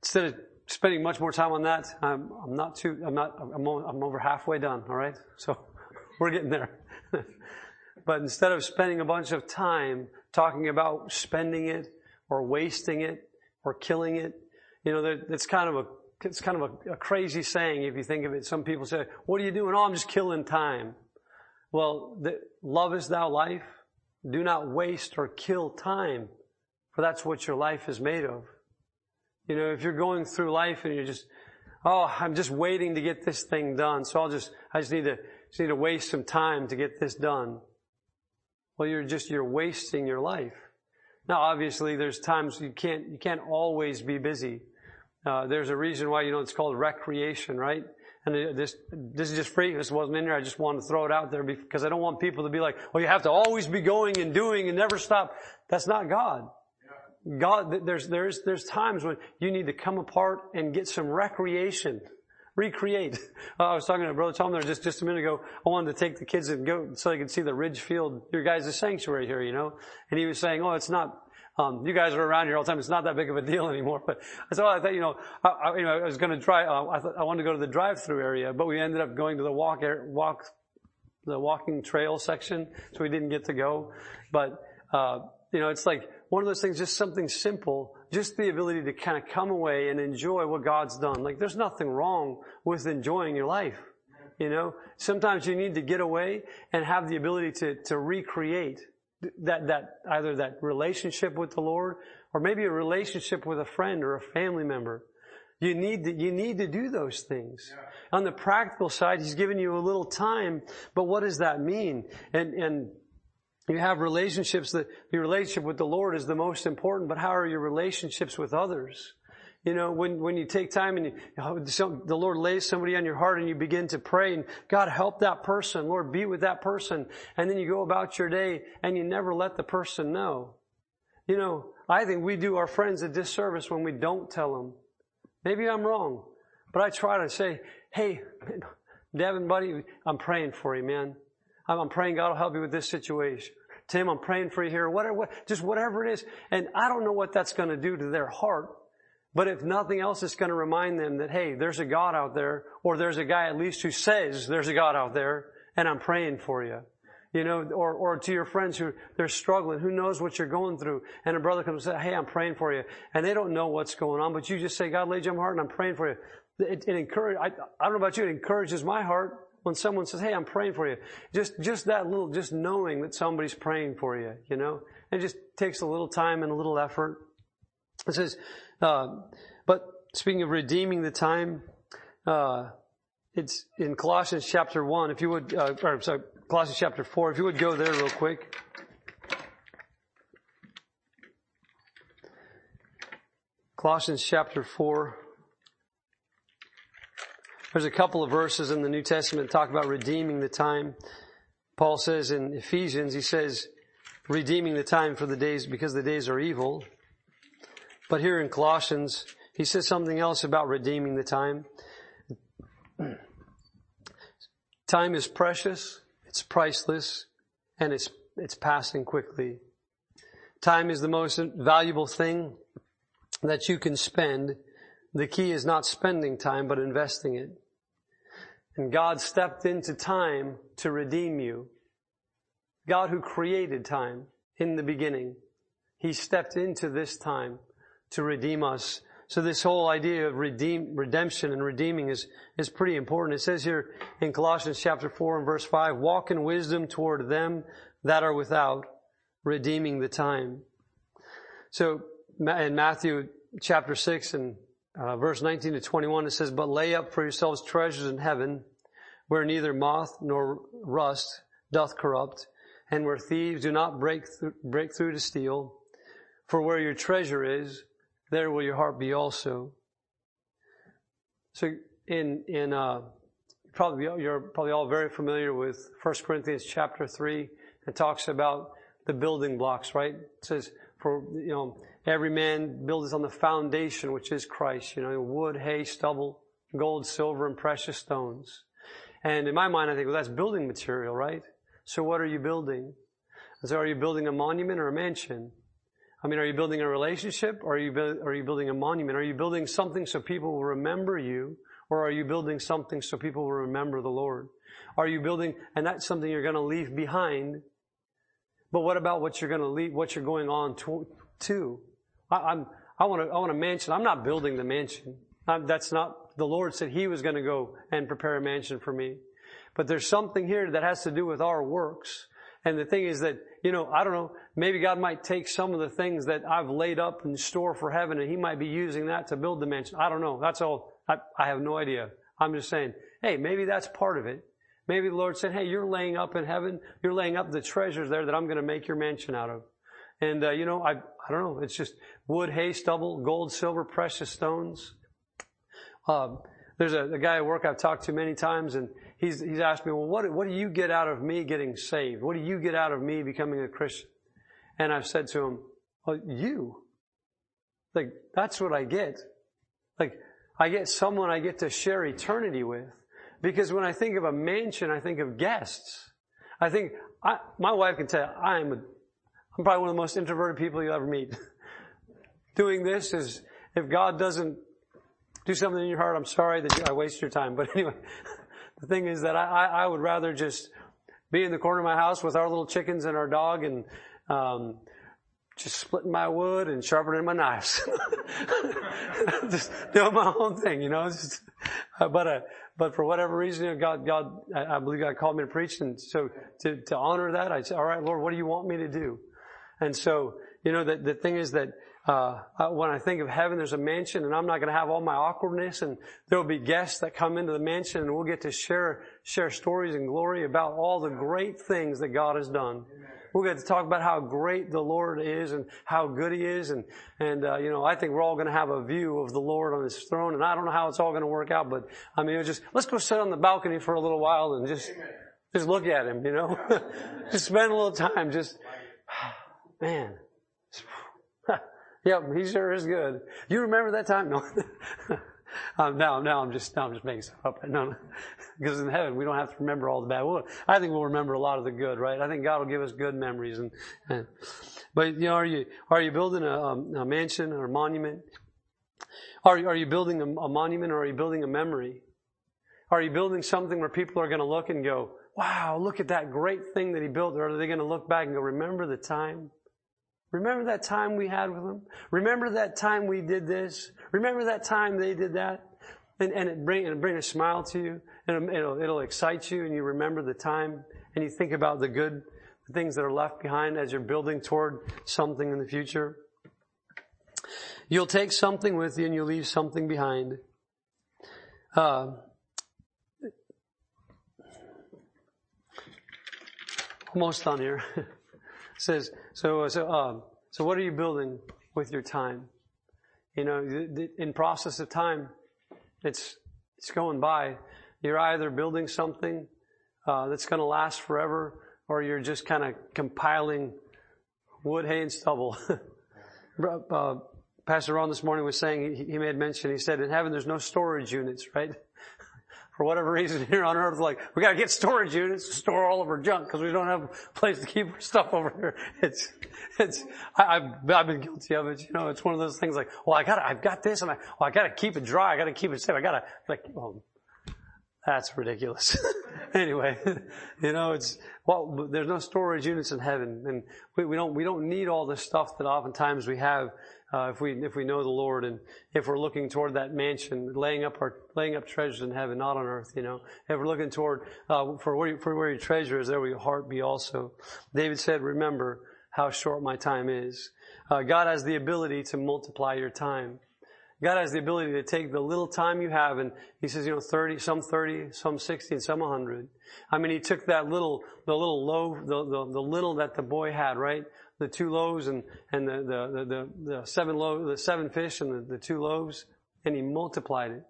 [SPEAKER 1] instead of spending much more time on that, I'm, not too, I'm not, I'm, I'm over halfway done, alright? [laughs] So, we're getting there. [laughs] but instead of spending a bunch of time talking about spending it or wasting it or killing it, you know, it's kind of a it's kind of a, a, crazy saying if you think of it. Some people say, what are you doing? Oh, I'm just killing time. Well, the, love is thou life. Do not waste or kill time, for that's what your life is made of. You know, if you're going through life and you're just, oh, I'm just waiting to get this thing done, so I'll just, I just need to, just need to waste some time to get this done. Well, you're just, you're wasting your life. Now, obviously, there's times you can't, you can't always be busy. Uh, there's a reason why, you know, it's called recreation, right? And this, this is just free. This wasn't in there. I just wanted to throw it out there because I don't want people to be like, well, you have to always be going and doing and never stop. That's not God. God, there's, there's, there's times when you need to come apart and get some recreation. Recreate. [laughs] I was talking to Brother Tom there just, just a minute ago. I wanted to take the kids and go so they could see the Ridgefield, your guys' sanctuary here, you know? And he was saying, oh, it's not, um, you guys are around here all the time. It's not that big of a deal [laughs] anymore. But so I thought, you know, I, I, you know, I was going to try. Uh, I thought I wanted to go to the drive-through area, but we ended up going to the walk walk the walking trail section, so we didn't get to go. But uh, you know, it's like one of those things, just something simple, just the ability to kind of come away and enjoy what God's done. Like, there's nothing wrong with enjoying your life. You know, sometimes you need to get away and have the ability to to recreate that, that, either that relationship with the Lord or maybe a relationship with a friend or a family member. You need to, you need to do those things. Yeah. On the practical side, He's given you a little time, but what does that mean? And, and you have relationships that your relationship with the Lord is the most important, but how are your relationships with others? You know, when, when you take time and you, the Lord lays somebody on your heart and you begin to pray and God help that person, Lord be with that person. And then you go about your day and you never let the person know. You know, I think we do our friends a disservice when we don't tell them. Maybe I'm wrong, but I try to say, hey, [laughs] Devin, buddy, I'm praying for you, man. I'm praying God will help you with this situation. Tim, I'm praying for you here. Whatever, just whatever it is. And I don't know what that's going to do to their heart. But if nothing else, it's going to remind them that, hey, there's a God out there, or there's a guy at least who says there's a God out there, and I'm praying for you. You know, or, or to your friends who, they're struggling, who knows what you're going through, and a brother comes and says, hey, I'm praying for you. And they don't know what's going on, but you just say, God laid you on my heart and I'm praying for you. It, it encourage, I, I don't know about you, it encourages my heart when someone says, hey, I'm praying for you. Just, just that little, just knowing that somebody's praying for you, you know? It just takes a little time and a little effort. It says, uh, but speaking of redeeming the time, uh, it's in Colossians chapter 1. If you would, uh, or sorry, Colossians chapter 4, if you would go there real quick. Colossians chapter 4. There's a couple of verses in the New Testament that talk about redeeming the time. Paul says in Ephesians, he says, redeeming the time for the days because the days are evil. But here in Colossians, he says something else about redeeming the time. Time is precious, it's priceless, and it's, it's passing quickly. Time is the most valuable thing that you can spend. The key is not spending time, but investing it. And God stepped into time to redeem you. God who created time in the beginning, He stepped into this time to redeem us. So this whole idea of redeem, redemption and redeeming is, is pretty important. It says here in Colossians chapter 4 and verse 5, walk in wisdom toward them that are without, redeeming the time. So in Matthew chapter 6 and uh, verse 19 to 21, it says, But lay up for yourselves treasures in heaven, where neither moth nor rust doth corrupt, and where thieves do not break, th- break through to steal. For where your treasure is, there will your heart be also. So in, in, uh, probably, you're probably all very familiar with 1 Corinthians chapter 3. It talks about the building blocks, right? It says, for, you know, every man builds on the foundation, which is Christ, you know, wood, hay, stubble, gold, silver, and precious stones. And in my mind, I think, well, that's building material, right? So what are you building? So are you building a monument or a mansion? I mean, are you building a relationship or are you, are you building a monument? Are you building something so people will remember you or are you building something so people will remember the Lord? Are you building, and that's something you're going to leave behind. But what about what you're going to leave, what you're going on to? to? I, am I want to, I want a mansion. I'm not building the mansion. I'm, that's not, the Lord said He was going to go and prepare a mansion for me. But there's something here that has to do with our works. And the thing is that, you know, I don't know, maybe God might take some of the things that I've laid up in store for heaven and He might be using that to build the mansion. I don't know. That's all. I, I have no idea. I'm just saying, hey, maybe that's part of it. Maybe the Lord said, hey, you're laying up in heaven. You're laying up the treasures there that I'm going to make your mansion out of. And, uh, you know, I, I don't know. It's just wood, hay, stubble, gold, silver, precious stones. Um, there's a, a, guy at work I've talked to many times and he's, he's asked me, well, what, what do you get out of me getting saved? What do you get out of me becoming a Christian? And I've said to him, well, you. Like, that's what I get. Like, I get someone I get to share eternity with. Because when I think of a mansion, I think of guests. I think, I, my wife can tell you, I'm, a, I'm probably one of the most introverted people you'll ever meet. [laughs] Doing this is, if God doesn't do something in your heart, I'm sorry that I waste your time. [laughs] But anyway, the thing is that I, I would rather just be in the corner of my house with our little chickens and our dog and um, just splitting my wood and sharpening my knives. [laughs] just doing my own thing, you know. Just, uh, but uh, but for whatever reason, God God I, I, believe God called me to preach, and so to to honor that, I said, all right, Lord, what do you want me to do? And so you know, the the thing is that uh, when I think of heaven, there's a mansion, and I'm not going to have all my awkwardness, and there will be guests that come into the mansion, and we'll get to share share stories and glory about all the great things that God has done. We'll get to talk about how great the Lord is and how good He is, and and uh, you know, I think we're all going to have a view of the Lord on His throne, and I don't know how it's all going to work out, but I mean, just let's go sit on the balcony for a little while and just just look at Him, you know, [laughs] just spend a little time, just man. [laughs] Yep, he sure is good. You remember that time? No. [laughs] um, now, now I'm just, now I'm just making stuff up. No, no. [laughs] because in heaven we don't have to remember all the bad. I think we'll remember a lot of the good, right? I think God will give us good memories. And, and but you know, are you are you building a, a mansion or a monument? Are you, are you building a, a monument or are you building a memory? Are you building something where people are going to look and go, "Wow, look at that great thing that he built"? Or are they going to look back and go, "Remember the time"? Remember that time we had with them? Remember that time we did this? Remember that time they did that? And, and it bring, it bring a smile to you and it'll, it'll excite you and you remember the time and you think about the good the things that are left behind as you're building toward something in the future. You'll take something with you and you'll leave something behind. Uh, almost done here. [laughs] says, so, so, um, so what are you building with your time? You know, in process of time, it's, it's going by. You're either building something, uh, that's going to last forever, or you're just kind of compiling wood, hay, and stubble. [laughs] uh, Pastor Ron this morning was saying, he, he made mention, he said, in heaven there's no storage units, right? For whatever reason here on earth, like, we gotta get storage units to store all of our junk because we don't have a place to keep our stuff over here. It's, it's, I, have I've been guilty of it, you know, it's one of those things like, well, I gotta, I've got this and I, well, I gotta keep it dry, I gotta keep it safe, I gotta, like, well, that's ridiculous. [laughs] [laughs] anyway, [laughs] you know, it's, well, there's no storage units in heaven and we, we don't, we don't need all the stuff that oftentimes we have uh, if we if we know the Lord and if we're looking toward that mansion, laying up our laying up treasures in heaven, not on earth. You know, if we're looking toward uh, for where for where your treasure is, there will your heart be also. David said, "Remember how short my time is." Uh, God has the ability to multiply your time. God has the ability to take the little time you have and He says, you know, 30, some 30, some 60, and some 100. I mean, He took that little, the little loaf, the, the, the little that the boy had, right? the two loaves and, and the, the, the, the seven loaves, the seven fish and the, the two loaves, and he multiplied it.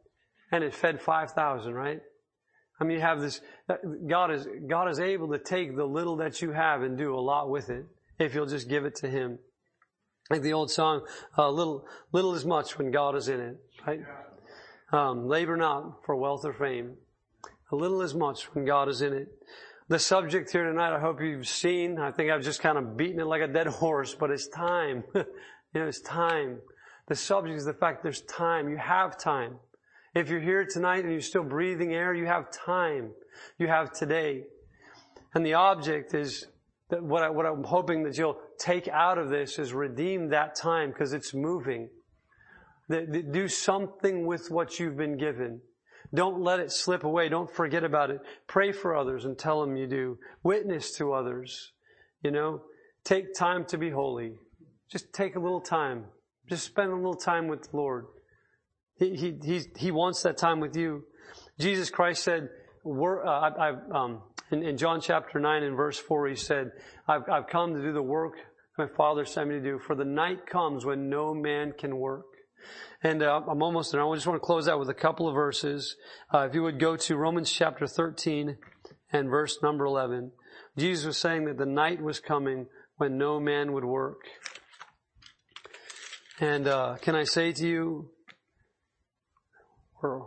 [SPEAKER 1] And it fed 5,000, right? I mean, you have this, uh, God is, God is able to take the little that you have and do a lot with it if you'll just give it to Him. Like the old song, uh, little, little is much when God is in it, right? Um, labor not for wealth or fame. A little is much when God is in it the subject here tonight, I hope you've seen. I think I've just kind of beaten it like a dead horse, but it's time. [laughs] you know, it's time. The subject is the fact there's time. You have time. If you're here tonight and you're still breathing air, you have time. You have today. And the object is that what, I, what I'm hoping that you'll take out of this is redeem that time because it's moving. Do something with what you've been given. Don't let it slip away. Don't forget about it. Pray for others and tell them you do. Witness to others. You know, take time to be holy. Just take a little time. Just spend a little time with the Lord. He, he, he, he wants that time with you. Jesus Christ said, uh, I, I, um, in, in, John chapter 9 and verse 4, he said, I've, I've come to do the work my Father sent me to do, for the night comes when no man can work. And uh, I'm almost there. I just want to close out with a couple of verses. Uh, if you would go to Romans chapter 13 and verse number 11. Jesus was saying that the night was coming when no man would work. And uh, can I say to you, we're,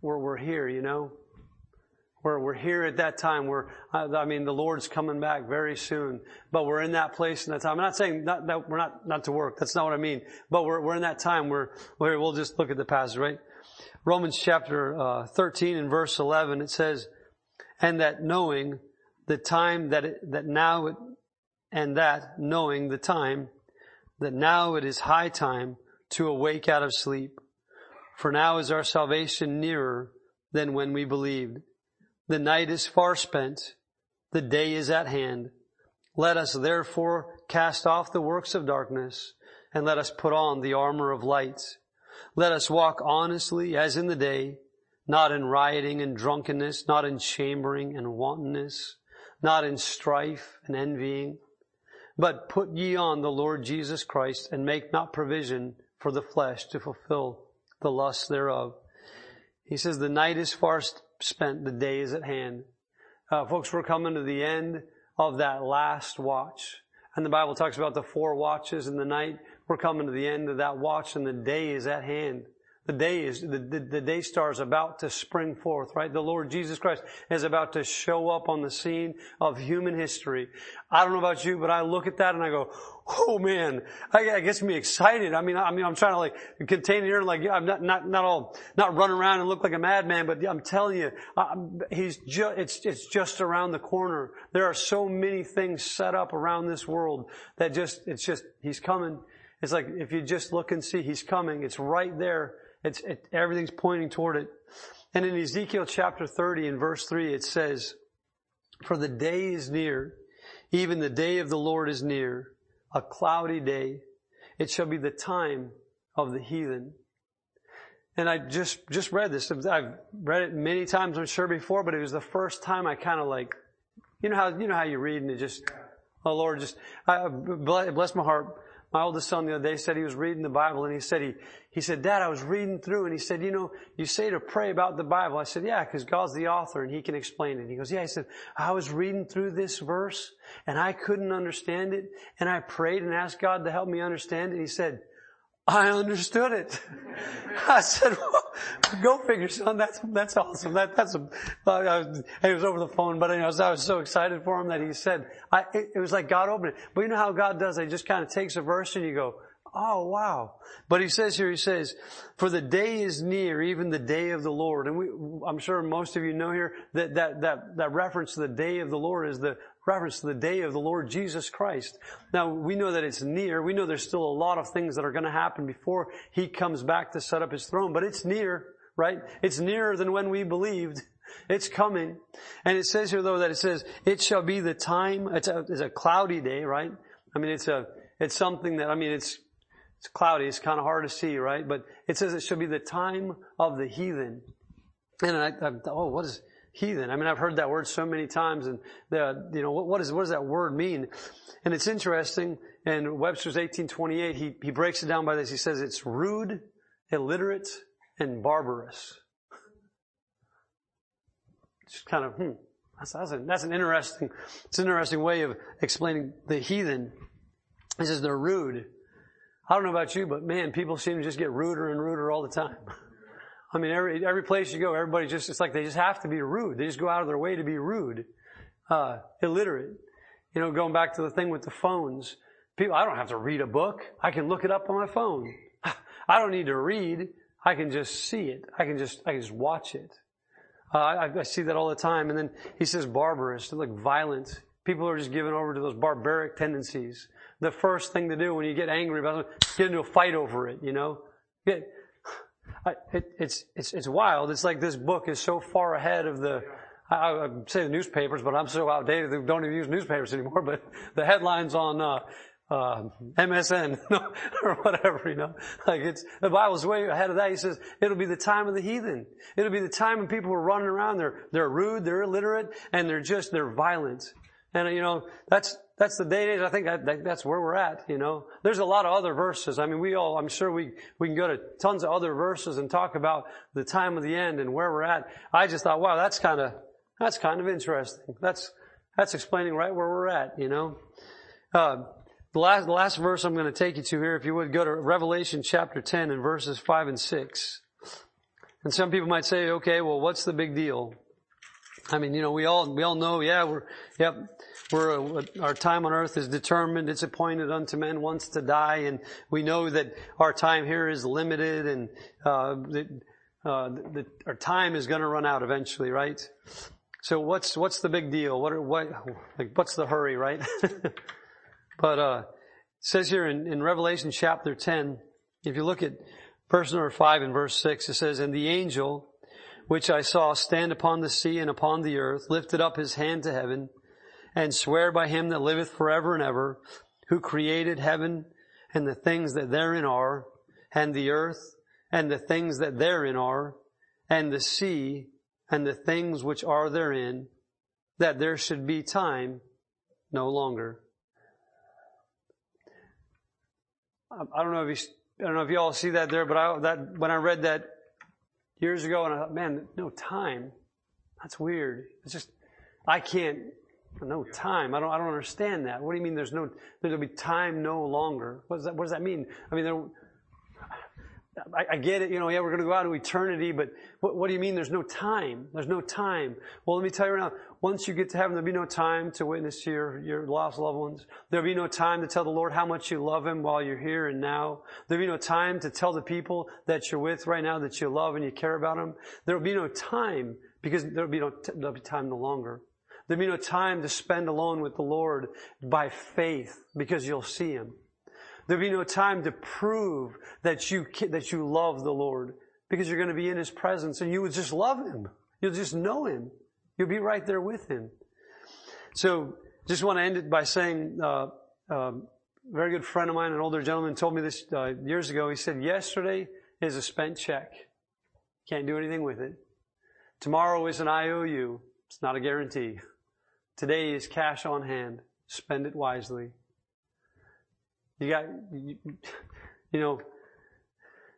[SPEAKER 1] we're, we're here, you know? We're, we're here at that time. We're, I mean, the Lord's coming back very soon, but we're in that place in that time. I'm not saying not, that we're not, not to work. That's not what I mean. But we're, we're in that time where, where we'll just look at the passage, right? Romans chapter uh, 13 and verse 11, it says, and that knowing the time that it, that now it, and that knowing the time that now it is high time to awake out of sleep. For now is our salvation nearer than when we believed. The night is far spent. The day is at hand. Let us therefore cast off the works of darkness and let us put on the armor of light. Let us walk honestly as in the day, not in rioting and drunkenness, not in chambering and wantonness, not in strife and envying, but put ye on the Lord Jesus Christ and make not provision for the flesh to fulfill the lusts thereof. He says the night is far spent, the day is at hand. Uh, folks, we're coming to the end of that last watch. And the Bible talks about the four watches in the night. We're coming to the end of that watch and the day is at hand. The day is, the, the, the, day star is about to spring forth, right? The Lord Jesus Christ is about to show up on the scene of human history. I don't know about you, but I look at that and I go, oh man, I, I gets me excited. I mean, I mean, I'm trying to like contain it here and like, I'm not, not, not all, not run around and look like a madman, but I'm telling you, he's just, it's, it's just around the corner. There are so many things set up around this world that just, it's just, he's coming. It's like, if you just look and see, he's coming. It's right there. It's, it, everything's pointing toward it. And in Ezekiel chapter 30 in verse 3 it says, For the day is near, even the day of the Lord is near, a cloudy day. It shall be the time of the heathen. And I just, just read this. I've read it many times, I'm sure before, but it was the first time I kind of like, you know how, you know how you read and it just, oh Lord, just, I, bless my heart. My oldest son the other day said he was reading the Bible and he said he, he said, Dad, I was reading through and he said, you know, you say to pray about the Bible. I said, yeah, because God's the author and he can explain it. He goes, yeah, he said, I was reading through this verse and I couldn't understand it and I prayed and asked God to help me understand it. He said, I understood it. I said, well, go figure, son. That's, that's awesome. That, that's, a, I was, was over the phone, but I was, I was so excited for him that he said, I, it, it was like God opened it. But you know how God does? He just kind of takes a verse and you go, Oh, wow. But he says here, he says, for the day is near, even the day of the Lord. And we, I'm sure most of you know here that, that, that, that reference to the day of the Lord is the reference to the day of the Lord Jesus Christ. Now, we know that it's near. We know there's still a lot of things that are going to happen before he comes back to set up his throne, but it's near, right? It's nearer than when we believed. It's coming. And it says here though that it says, it shall be the time, it's a, it's a cloudy day, right? I mean, it's a, it's something that, I mean, it's, it's cloudy. It's kind of hard to see, right? But it says it should be the time of the heathen. And I, I oh, what is heathen? I mean, I've heard that word so many times, and the, you know, what, is, what does that word mean? And it's interesting. In Webster's 1828, he, he breaks it down by this. He says it's rude, illiterate, and barbarous. It's kind of, hmm, that's, that's, a, that's an interesting, it's an interesting way of explaining the heathen. He says they're rude. I don't know about you, but man, people seem to just get ruder and ruder all the time. [laughs] I mean, every, every place you go, everybody just, it's like they just have to be rude. They just go out of their way to be rude. Uh, illiterate. You know, going back to the thing with the phones. People, I don't have to read a book. I can look it up on my phone. [laughs] I don't need to read. I can just see it. I can just, I can just watch it. Uh, I, I, see that all the time. And then he says barbarous, like violent. People are just given over to those barbaric tendencies the first thing to do when you get angry about something, get into a fight over it, you know? Get, it, it's, it's, it's wild. It's like this book is so far ahead of the, I, I say the newspapers, but I'm so outdated they don't even use newspapers anymore, [laughs] but the headlines on, uh, uh, MSN [laughs] or whatever, you know. Like it's, the Bible's way ahead of that. He says, it'll be the time of the heathen. It'll be the time when people are running around. They're, they're rude, they're illiterate, and they're just, they're violent. And you know, that's, that's the day. I think that, that's where we're at, you know. There's a lot of other verses. I mean, we all, I'm sure we, we can go to tons of other verses and talk about the time of the end and where we're at. I just thought, wow, that's kind of, that's kind of interesting. That's, that's explaining right where we're at, you know. Uh, the last, the last verse I'm going to take you to here, if you would go to Revelation chapter 10 and verses 5 and 6. And some people might say, okay, well, what's the big deal? I mean, you know, we all, we all know, yeah, we're, yep, we're, uh, our time on earth is determined. It's appointed unto men once to die. And we know that our time here is limited and, uh, that, uh, that our time is going to run out eventually, right? So what's, what's the big deal? What are, what, like, what's the hurry, right? [laughs] but, uh, it says here in, in Revelation chapter 10, if you look at verse number 5 and verse 6, it says, And the angel, which I saw stand upon the sea and upon the earth, lifted up his hand to heaven, and swear by him that liveth forever and ever, who created heaven and the things that therein are, and the earth and the things that therein are, and the sea and the things which are therein, that there should be time no longer. Um, I don't know if you, I don't know if you all see that there, but I, that, when I read that years ago and I thought, man, no time. That's weird. It's just, I can't, no time. I don't, I don't understand that. What do you mean there's no, there'll be time no longer? What does that, what does that mean? I mean, there, I, I, get it, you know, yeah, we're going to go out to eternity, but what, what, do you mean there's no time? There's no time. Well, let me tell you right now, once you get to heaven, there'll be no time to witness to your, your lost loved ones. There'll be no time to tell the Lord how much you love Him while you're here and now. There'll be no time to tell the people that you're with right now that you love and you care about them. There'll be no time because there'll be no, there'll be time no longer. There'll be no time to spend alone with the Lord by faith because you'll see Him. There'll be no time to prove that you, that you love the Lord because you're going to be in His presence and you would just love Him. You'll just know Him. You'll be right there with Him. So, just want to end it by saying, uh, uh, a very good friend of mine, an older gentleman, told me this uh, years ago. He said, "Yesterday is a spent check. Can't do anything with it. Tomorrow is an IOU. It's not a guarantee. [laughs] Today is cash on hand. Spend it wisely." You got, you, you know,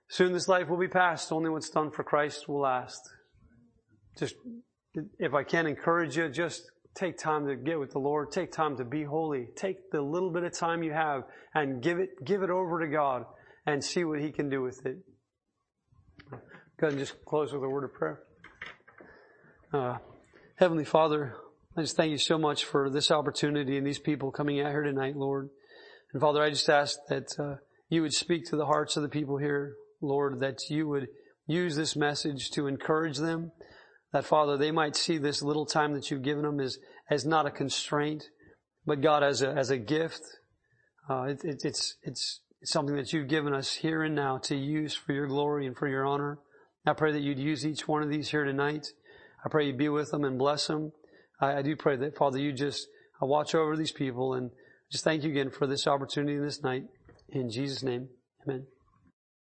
[SPEAKER 1] soon this life will be past. Only what's done for Christ will last. Just, if I can encourage you, just take time to get with the Lord. Take time to be holy. Take the little bit of time you have and give it, give it over to God and see what He can do with it. Go ahead and just close with a word of prayer. Uh, Heavenly Father, I just thank you so much for this opportunity and these people coming out here tonight, Lord. And Father, I just ask that uh, you would speak to the hearts of the people here, Lord, that you would use this message to encourage them, that Father, they might see this little time that you've given them as, as not a constraint, but God as a, as a gift. Uh, it, it, it's, it's, it's something that you've given us here and now to use for your glory and for your honor. I pray that you'd use each one of these here tonight. I pray you'd be with them and bless them. I, I do pray that, Father, you just uh, watch over these people and just thank you again for this opportunity and this night. In Jesus' name, amen.